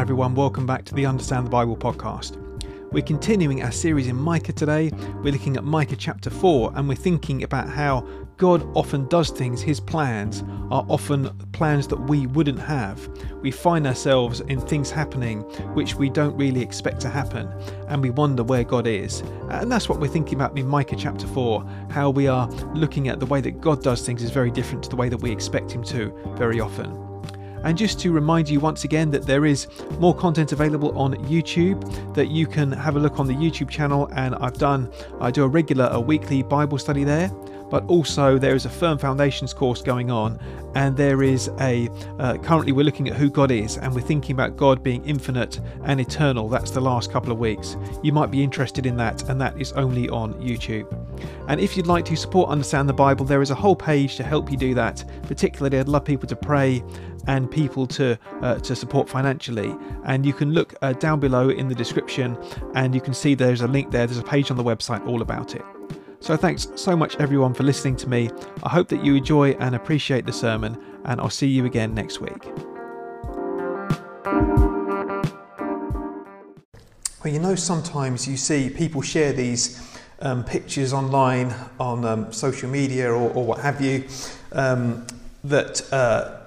Hi, everyone. Welcome back to the Understand the Bible podcast. We're continuing our series in Micah today. We're looking at Micah chapter 4, and we're thinking about how God often does things, His plans are often plans that we wouldn't have. We find ourselves in things happening which we don't really expect to happen, and we wonder where God is. And that's what we're thinking about in Micah chapter 4 how we are looking at the way that God does things is very different to the way that we expect Him to very often. And just to remind you once again that there is more content available on YouTube, that you can have a look on the YouTube channel. And I've done, I do a regular, a weekly Bible study there but also there is a firm foundations course going on and there is a uh, currently we're looking at who god is and we're thinking about god being infinite and eternal that's the last couple of weeks you might be interested in that and that is only on youtube and if you'd like to support understand the bible there is a whole page to help you do that particularly i'd love people to pray and people to uh, to support financially. And you can look uh, down below in the description, and you can see there's a link there. There's a page on the website all about it. So thanks so much everyone for listening to me. I hope that you enjoy and appreciate the sermon, and I'll see you again next week. Well, you know, sometimes you see people share these um, pictures online on um, social media or, or, what have you. Um, that uh,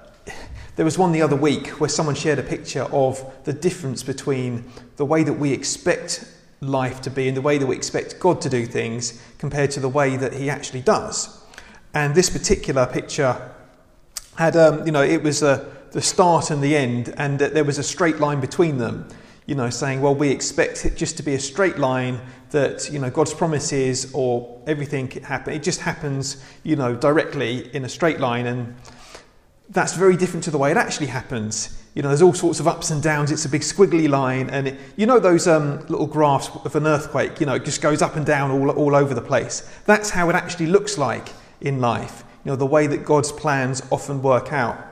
there was one the other week where someone shared a picture of the difference between the way that we expect life to be and the way that we expect God to do things compared to the way that He actually does. And this particular picture had, um, you know, it was uh, the start and the end, and there was a straight line between them. You know, saying, well, we expect it just to be a straight line that, you know, God's promises or everything happen. It just happens, you know, directly in a straight line. And that's very different to the way it actually happens. You know, there's all sorts of ups and downs. It's a big squiggly line, and it, you know those um, little graphs of an earthquake. You know, it just goes up and down all, all over the place. That's how it actually looks like in life. You know, the way that God's plans often work out.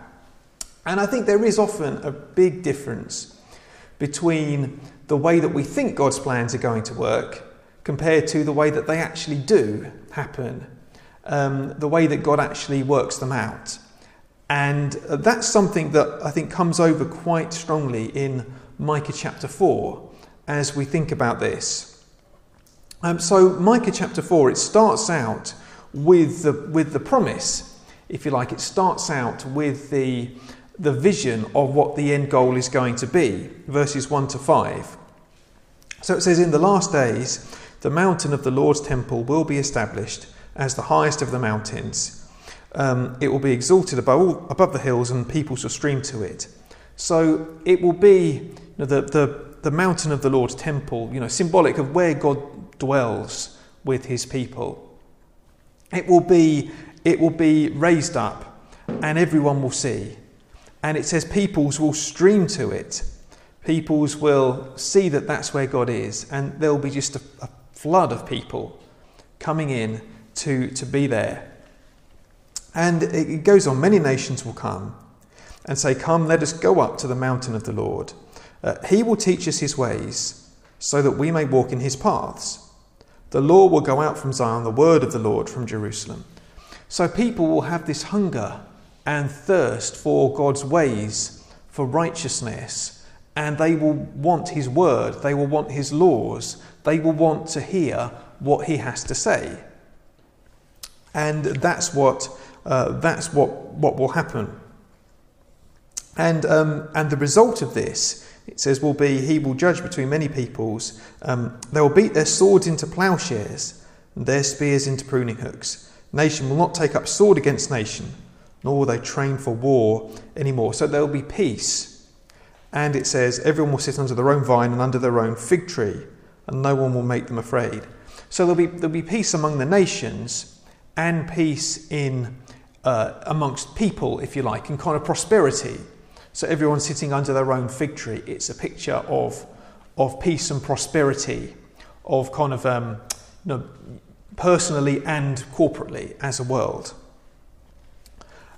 And I think there is often a big difference between the way that we think God's plans are going to work compared to the way that they actually do happen, um, the way that God actually works them out. And that's something that I think comes over quite strongly in Micah chapter 4 as we think about this. Um, so, Micah chapter 4, it starts out with the, with the promise, if you like. It starts out with the, the vision of what the end goal is going to be, verses 1 to 5. So it says, In the last days, the mountain of the Lord's temple will be established as the highest of the mountains um, it will be exalted above, all, above the hills and people shall stream to it. So it will be you know, the, the, the mountain of the Lord's temple, you know, symbolic of where God dwells with his people. It will be, it will be raised up and everyone will see. And it says peoples will stream to it. Peoples will see that that's where God is, and there'll be just a, a flood of people coming in to, to be there. And it goes on, many nations will come and say, Come, let us go up to the mountain of the Lord. Uh, he will teach us his ways, so that we may walk in his paths. The law will go out from Zion, the word of the Lord from Jerusalem. So people will have this hunger and thirst for God's ways, for righteousness, and they will want his word, they will want his laws, they will want to hear what he has to say. And that's what uh, that's what, what will happen. And, um, and the result of this, it says, will be he will judge between many peoples. Um, they will beat their swords into plowshares and their spears into pruning hooks. Nation will not take up sword against nation, nor will they train for war anymore. So there will be peace. And it says, everyone will sit under their own vine and under their own fig tree, and no one will make them afraid. So there'll be, there'll be peace among the nations and peace in uh, amongst people, if you like, and kind of prosperity. So everyone's sitting under their own fig tree. It's a picture of, of peace and prosperity, of kind of um, you know, personally and corporately as a world.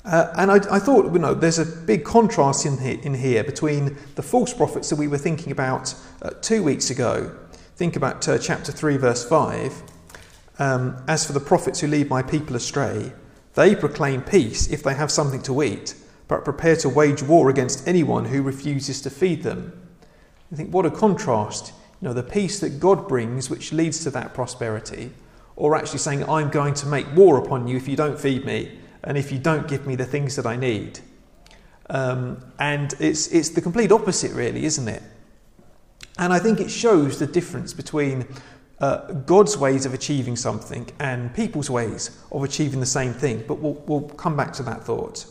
Uh, and I, I, thought, you know, there's a big contrast in here, in here between the false prophets that we were thinking about uh, two weeks ago. Think about uh, chapter 3, verse 5. Um, As for the prophets who lead my people astray, they proclaim peace if they have something to eat, but prepare to wage war against anyone who refuses to feed them. I think, what a contrast. You know, the peace that God brings, which leads to that prosperity, or actually saying, I'm going to make war upon you if you don't feed me and if you don't give me the things that I need. Um, and it's, it's the complete opposite, really, isn't it? And I think it shows the difference between uh, God's ways of achieving something and people's ways of achieving the same thing. But we'll, we'll come back to that thought.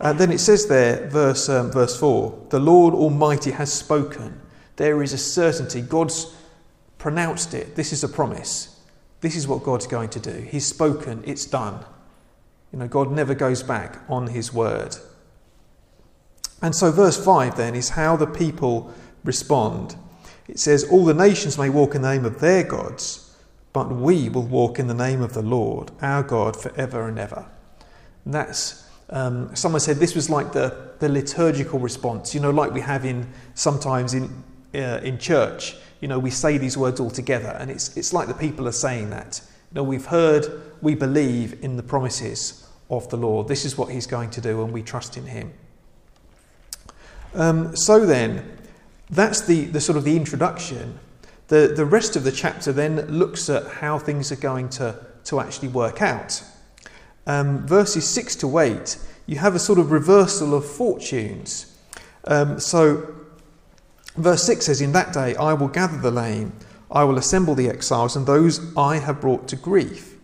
And then it says there, verse, um, verse 4 The Lord Almighty has spoken. There is a certainty. God's pronounced it. This is a promise. This is what God's going to do. He's spoken, it's done. You know, God never goes back on his word. And so, verse 5 then is how the people respond. It says, All the nations may walk in the name of their gods, but we will walk in the name of the Lord, our God, forever and ever. And that's um, someone said this was like the, the liturgical response, you know, like we have in sometimes in, uh, in church. You know, we say these words all together, and it's, it's like the people are saying that. You know, we've heard, we believe in the promises of the Lord. This is what He's going to do, and we trust in Him. Um, so then, that's the, the sort of the introduction. The, the rest of the chapter then looks at how things are going to, to actually work out um, verses 6 to 8, you have a sort of reversal of fortunes. Um, so, verse 6 says, In that day I will gather the lame, I will assemble the exiles, and those I have brought to grief.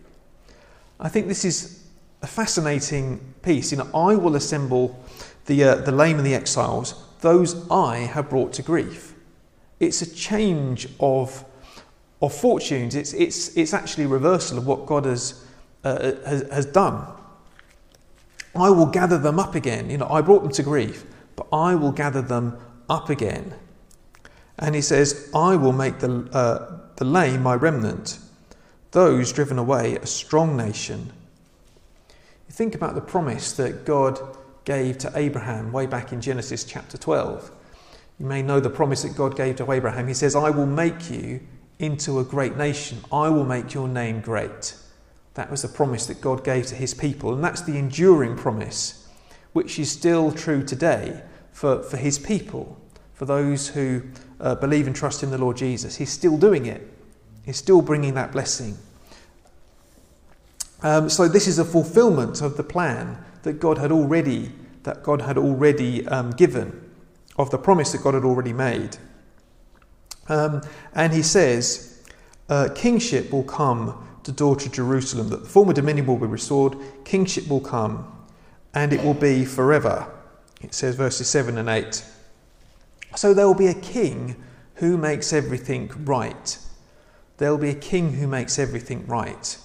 I think this is a fascinating piece. You know, I will assemble the, uh, the lame and the exiles, those I have brought to grief. It's a change of, of fortunes. It's, it's, it's actually a reversal of what God has uh, has, has done. I will gather them up again. You know, I brought them to grief, but I will gather them up again. And he says, I will make the, uh, the lame my remnant, those driven away a strong nation. You think about the promise that God gave to Abraham way back in Genesis chapter 12. You may know the promise that God gave to Abraham. He says, I will make you into a great nation, I will make your name great. That was the promise that God gave to his people, and that's the enduring promise, which is still true today for, for his people, for those who uh, believe and trust in the Lord Jesus. He's still doing it, he's still bringing that blessing. Um, so this is a fulfillment of the plan that God had already that God had already um, given, of the promise that God had already made. Um, and he says, uh, kingship will come to daughter Jerusalem, that the former dominion will be restored, kingship will come, and it will be forever. It says verses 7 and 8. So there will be a king who makes everything right. There will be a king who makes everything right.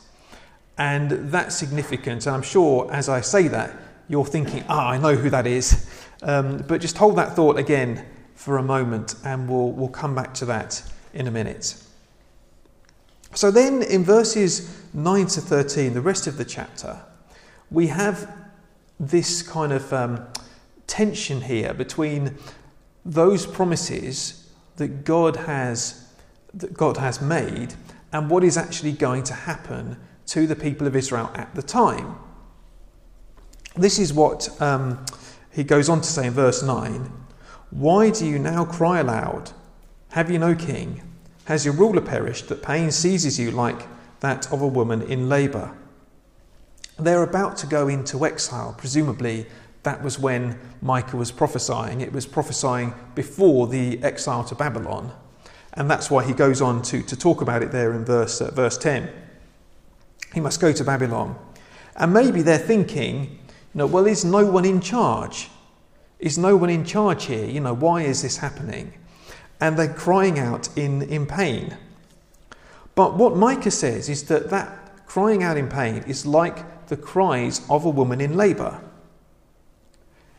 And that's significant. And I'm sure as I say that, you're thinking, ah, I know who that is. Um, but just hold that thought again for a moment, and we'll, we'll come back to that in a minute. So then in verses 9 to 13, the rest of the chapter, we have this kind of um, tension here between those promises that God has that God has made and what is actually going to happen to the people of Israel at the time. This is what um, he goes on to say in verse 9 Why do you now cry aloud? Have you no king? Has your ruler perished that pain seizes you like that of a woman in labour? They're about to go into exile. Presumably, that was when Micah was prophesying. It was prophesying before the exile to Babylon. And that's why he goes on to, to talk about it there in verse, uh, verse 10. He must go to Babylon. And maybe they're thinking, you know, well, is no one in charge? Is no one in charge here? You know, why is this happening? and they're crying out in, in pain. But what Micah says is that that crying out in pain is like the cries of a woman in labour.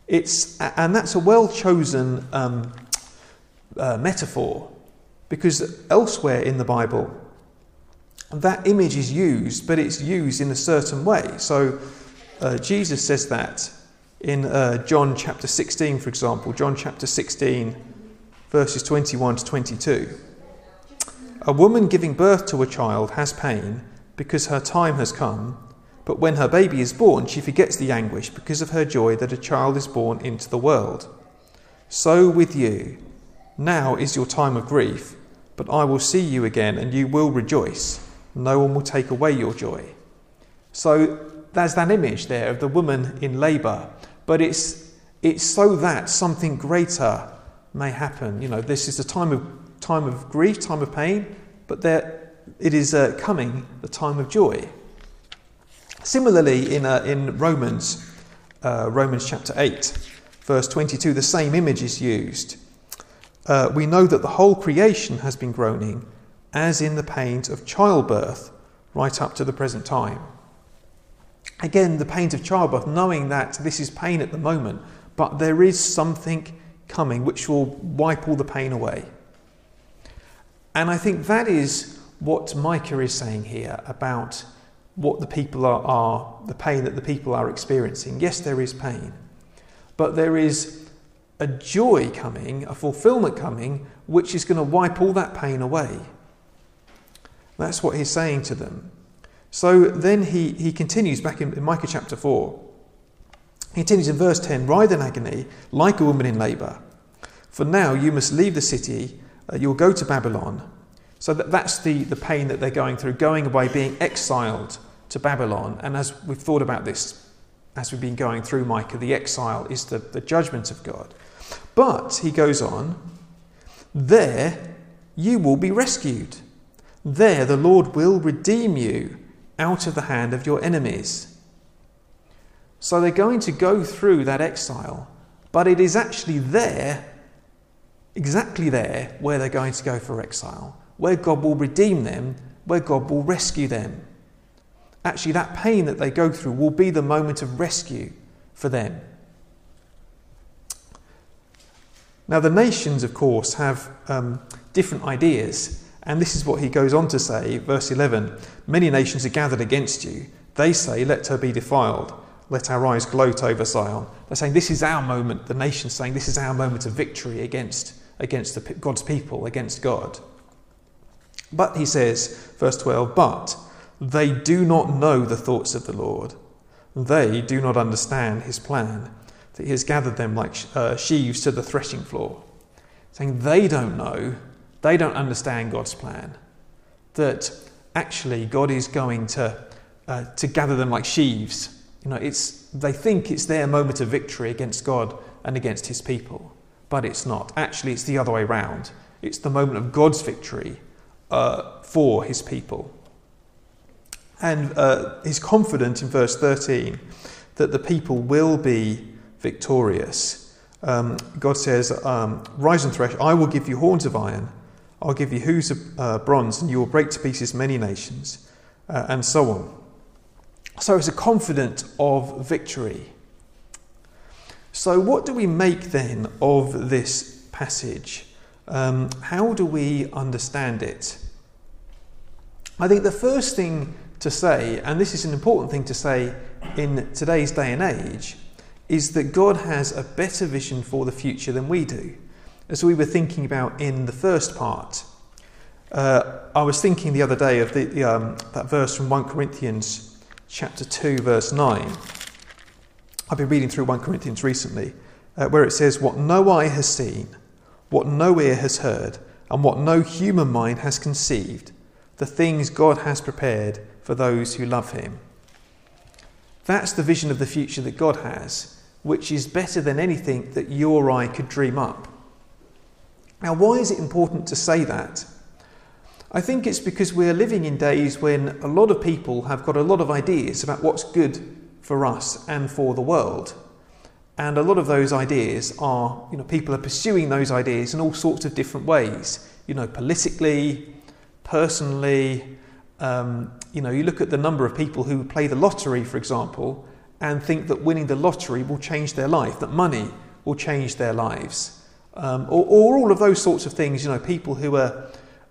It's, and that's a well chosen um, uh, metaphor because elsewhere in the Bible, that image is used, but it's used in a certain way. So uh, Jesus says that in uh, John chapter 16, for example. John chapter 16 verses 21 to 22. A woman giving birth to a child has pain because her time has come, but when her baby is born, she forgets the anguish because of her joy that a child is born into the world. So with you, Now is your time of grief, but I will see you again, and you will rejoice. No one will take away your joy. So there's that image there of the woman in labour, but it's, it's so that something greater may happen. You know, this is the time of, time of grief, time of pain, but there, it is uh, coming the time of joy. Similarly, in, uh, in Romans, uh, Romans chapter 8, verse 22, the same image is used. Uh, we know that the whole creation has been groaning, as in the pains of childbirth, right up to the present time. Again, the pains of childbirth, knowing that this is pain at the moment, but there is something coming which will wipe all the pain away. And I think that is what Micah is saying here about what the people are, are, the pain that the people are experiencing. Yes, there is pain, but there is a joy coming, a fulfillment coming, which is going to wipe all that pain away. That's what he's saying to them. So then he, he continues back in, in Micah chapter 4. He continues in verse 10 Ride in agony like a woman in labour. For now you must leave the city, uh, you'll go to Babylon. So that, that's the, the pain that they're going through, going away, being exiled to Babylon. And as we've thought about this, as we've been going through Micah, the exile is the, the judgment of God. But, he goes on, there you will be rescued. There the Lord will redeem you out of the hand of your enemies. So they're going to go through that exile, but it is actually there, exactly there, where they're going to go for exile, where God will redeem them, where God will rescue them. Actually, that pain that they go through will be the moment of rescue for them. Now, the nations, of course, have um, different ideas, and this is what he goes on to say, verse 11 Many nations are gathered against you. They say, Let her be defiled. Let our eyes gloat over Zion. They're saying, This is our moment. The nation's saying, This is our moment of victory against, against the, God's people, against God. But he says, verse 12, But they do not know the thoughts of the Lord. They do not understand his plan that he has gathered them like uh, sheaves to the threshing floor. Saying they don't know, they don't understand God's plan. That actually God is going to, uh, to gather them like sheaves. You know, it's, they think it's their moment of victory against God and against his people, but it's not. Actually, it's the other way around. It's the moment of God's victory uh, for his people. And uh, he's confident in verse 13 that the people will be victorious. Um, God says, um, Rise and thresh, I will give you horns of iron, I'll give you hooves of uh, bronze, and you will break to pieces many nations, uh, and so on. So it's a confident of victory. So, what do we make then of this passage? Um, how do we understand it? I think the first thing to say, and this is an important thing to say in today's day and age, is that God has a better vision for the future than we do. As we were thinking about in the first part, uh, I was thinking the other day of the, um, that verse from 1 Corinthians chapter 2, verse 9. I've been reading through 1 Corinthians recently, uh, where it says, What no eye has seen, what no ear has heard, and what no human mind has conceived, the things God has prepared for those who love Him. That's the vision of the future that God has which is better than anything that you or I could dream up. Now, why is it important to say that? I think it's because we're living in days when a lot of people have got a lot of ideas about what's good for us and for the world. And a lot of those ideas are, you know, people are pursuing those ideas in all sorts of different ways, you know, politically, personally. Um, you know, you look at the number of people who play the lottery, for example, and think that winning the lottery will change their life, that money will change their lives. Um, or, or, all of those sorts of things, you know, people who are,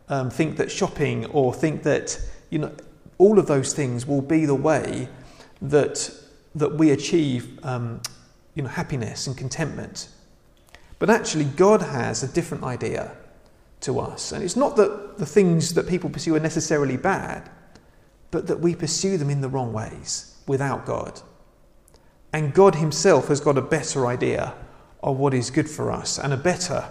um, think that shopping or think that, you know, all of those things will be the way that, that we achieve, um, you know, happiness and contentment. But actually, God has a different idea to us. And it's not that the things that people pursue are necessarily bad, but that we pursue them in the wrong ways without God. And God Himself has got a better idea of what is good for us and a better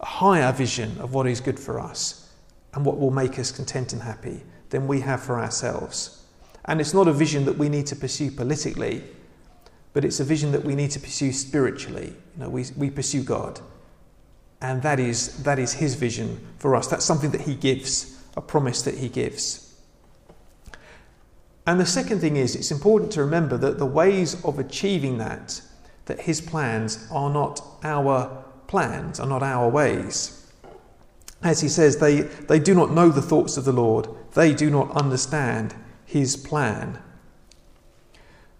a higher vision of what is good for us and what will make us content and happy than we have for ourselves. And it's not a vision that we need to pursue politically, but it's a vision that we need to pursue spiritually. You know, we, we pursue God. And that is, that is His vision for us. That's something that He gives, a promise that He gives. And the second thing is, it's important to remember that the ways of achieving that, that His plans are not our plans, are not our ways. As He says, they, they do not know the thoughts of the Lord, they do not understand His plan.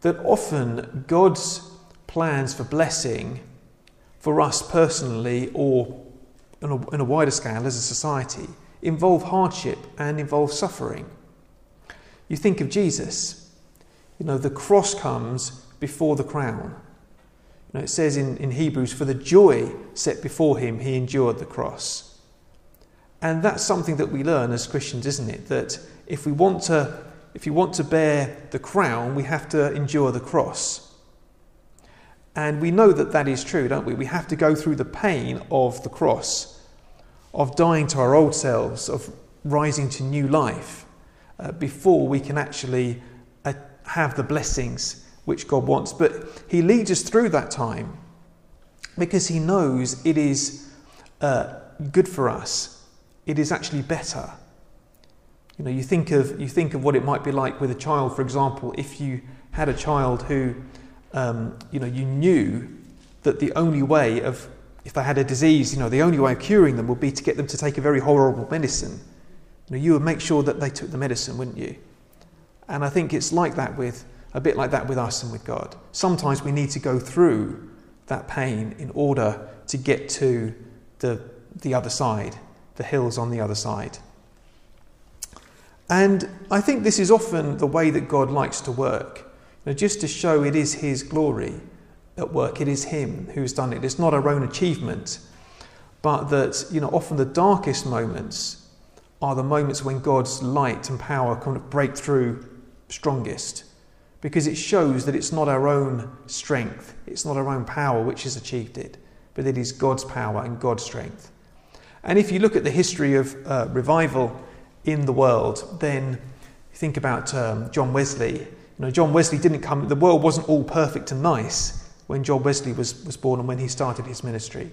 That often God's plans for blessing for us personally or on a, a wider scale as a society involve hardship and involve suffering. You think of Jesus, you know, the cross comes before the crown. It says in, in Hebrews, for the joy set before him, he endured the cross. And that's something that we learn as Christians, isn't it? That if we want to, if you want to bear the crown, we have to endure the cross. And we know that that is true, don't we? We have to go through the pain of the cross, of dying to our old selves, of rising to new life, uh, before we can actually uh, have the blessings which God wants. But He leads us through that time because He knows it is uh, good for us. It is actually better. You know, you think of you think of what it might be like with a child, for example, if you had a child who um, you know, you knew that the only way of, if they had a disease, you know, the only way of curing them would be to get them to take a very horrible medicine. You know, you would make sure that they took the medicine, wouldn't you? And I think it's like that with, a bit like that with us and with God. Sometimes we need to go through that pain in order to get to the, the other side, the hills on the other side. And I think this is often the way that God likes to work. Just to show it is His glory at work, it is Him who's done it. It's not our own achievement, but that, you know, often the darkest moments are the moments when God's light and power kind of break through strongest because it shows that it's not our own strength, it's not our own power which has achieved it, but it is God's power and God's strength. And if you look at the history of uh, revival in the world, then think about um, John Wesley you know, John Wesley didn't come, the world wasn't all perfect and nice when John Wesley was, was born and when he started his ministry.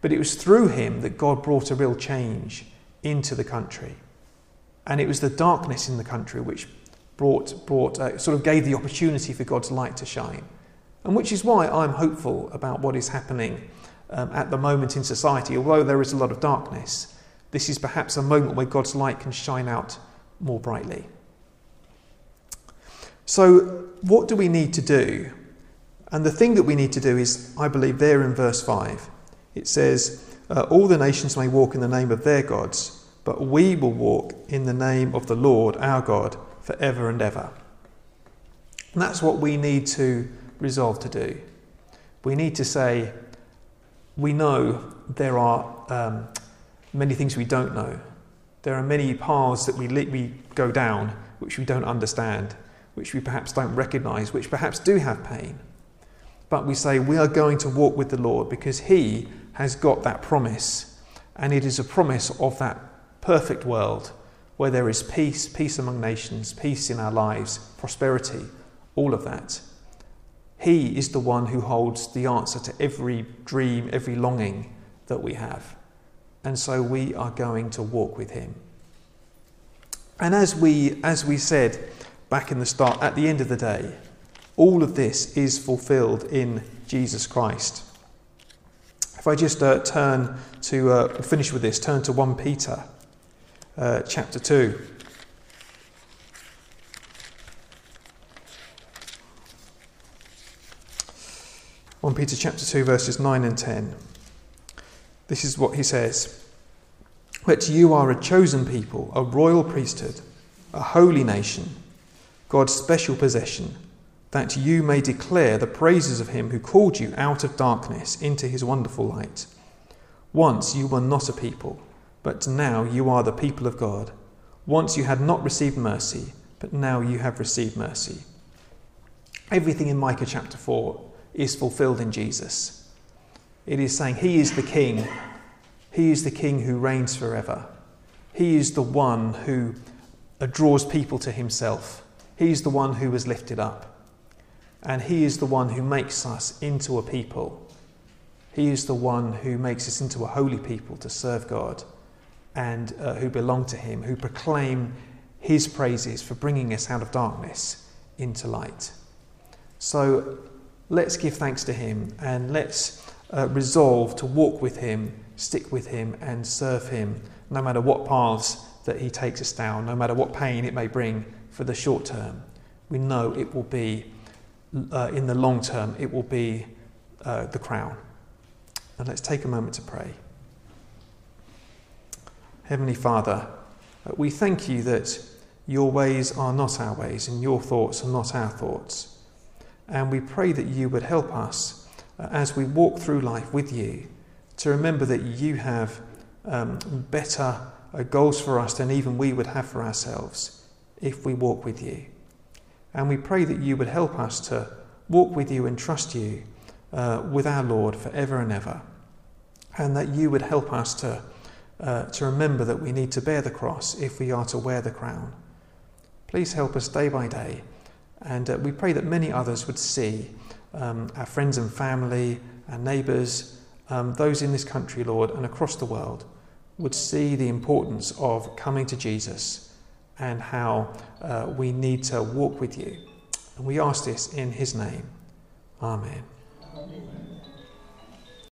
But it was through him that God brought a real change into the country. And it was the darkness in the country which brought, brought uh, sort of gave the opportunity for God's light to shine. And which is why I'm hopeful about what is happening um, at the moment in society. Although there is a lot of darkness, this is perhaps a moment where God's light can shine out more brightly. So, what do we need to do? And the thing that we need to do is, I believe, there in verse 5. It says, uh, All the nations may walk in the name of their gods, but we will walk in the name of the Lord our God forever and ever. And that's what we need to resolve to do. We need to say, we know there are um, many things we don't know. There are many paths that we, we go down which we don't understand which we perhaps don't recognize, which perhaps do have pain. But we say we are going to walk with the Lord because He has got that promise. And it is a promise of that perfect world where there is peace, peace among nations, peace in our lives, prosperity, all of that. He is the one who holds the answer to every dream, every longing that we have. And so we are going to walk with Him. And as we, as we said, back in the start, at the end of the day, all of this is fulfilled in Jesus Christ. If I just uh, turn to, uh, finish with this, turn to 1 Peter uh, chapter 2. One Peter chapter two verses nine and ten. This is what he says: "But you are a chosen people, a royal priesthood, a holy nation." God's special possession, that you may declare the praises of him who called you out of darkness into his wonderful light. Once you were not a people, but now you are the people of God. Once you had not received mercy, but now you have received mercy. Everything in Micah chapter 4 is fulfilled in Jesus. It is saying he is the king He is the King who reigns forever. He is the one who draws people to himself. He is the one who was lifted up. And He is the one who makes us into a people. He is the one who makes us into a holy people to serve God and uh, who belong to Him, who proclaim His praises for bringing us out of darkness into light. So let's give thanks to Him and let's uh, resolve to walk with Him, stick with Him, and serve Him no matter what paths that He takes us down, no matter what pain it may bring for the short term. We know it will be, uh, in the long term, it will be uh, the crown. And let's take a moment to pray. Heavenly Father, uh, we thank you that your ways are not our ways and your thoughts are not our thoughts. And we pray that you would help us uh, as we walk through life with you to remember that you have um, better uh, goals for us than even we would have for ourselves if we walk with you. And we pray that you would help us to walk with you and trust you uh, with our Lord forever and ever. And that you would help us to, uh, to remember that we need to bear the cross if we are to wear the crown. Please help us day by day. And uh, we pray that many others would see um, our friends and family, our neighbours, um, those in this country, Lord, and across the world would see the importance of coming to Jesus and how uh, we need to walk with you. And we ask this in his name. Amen. Amen.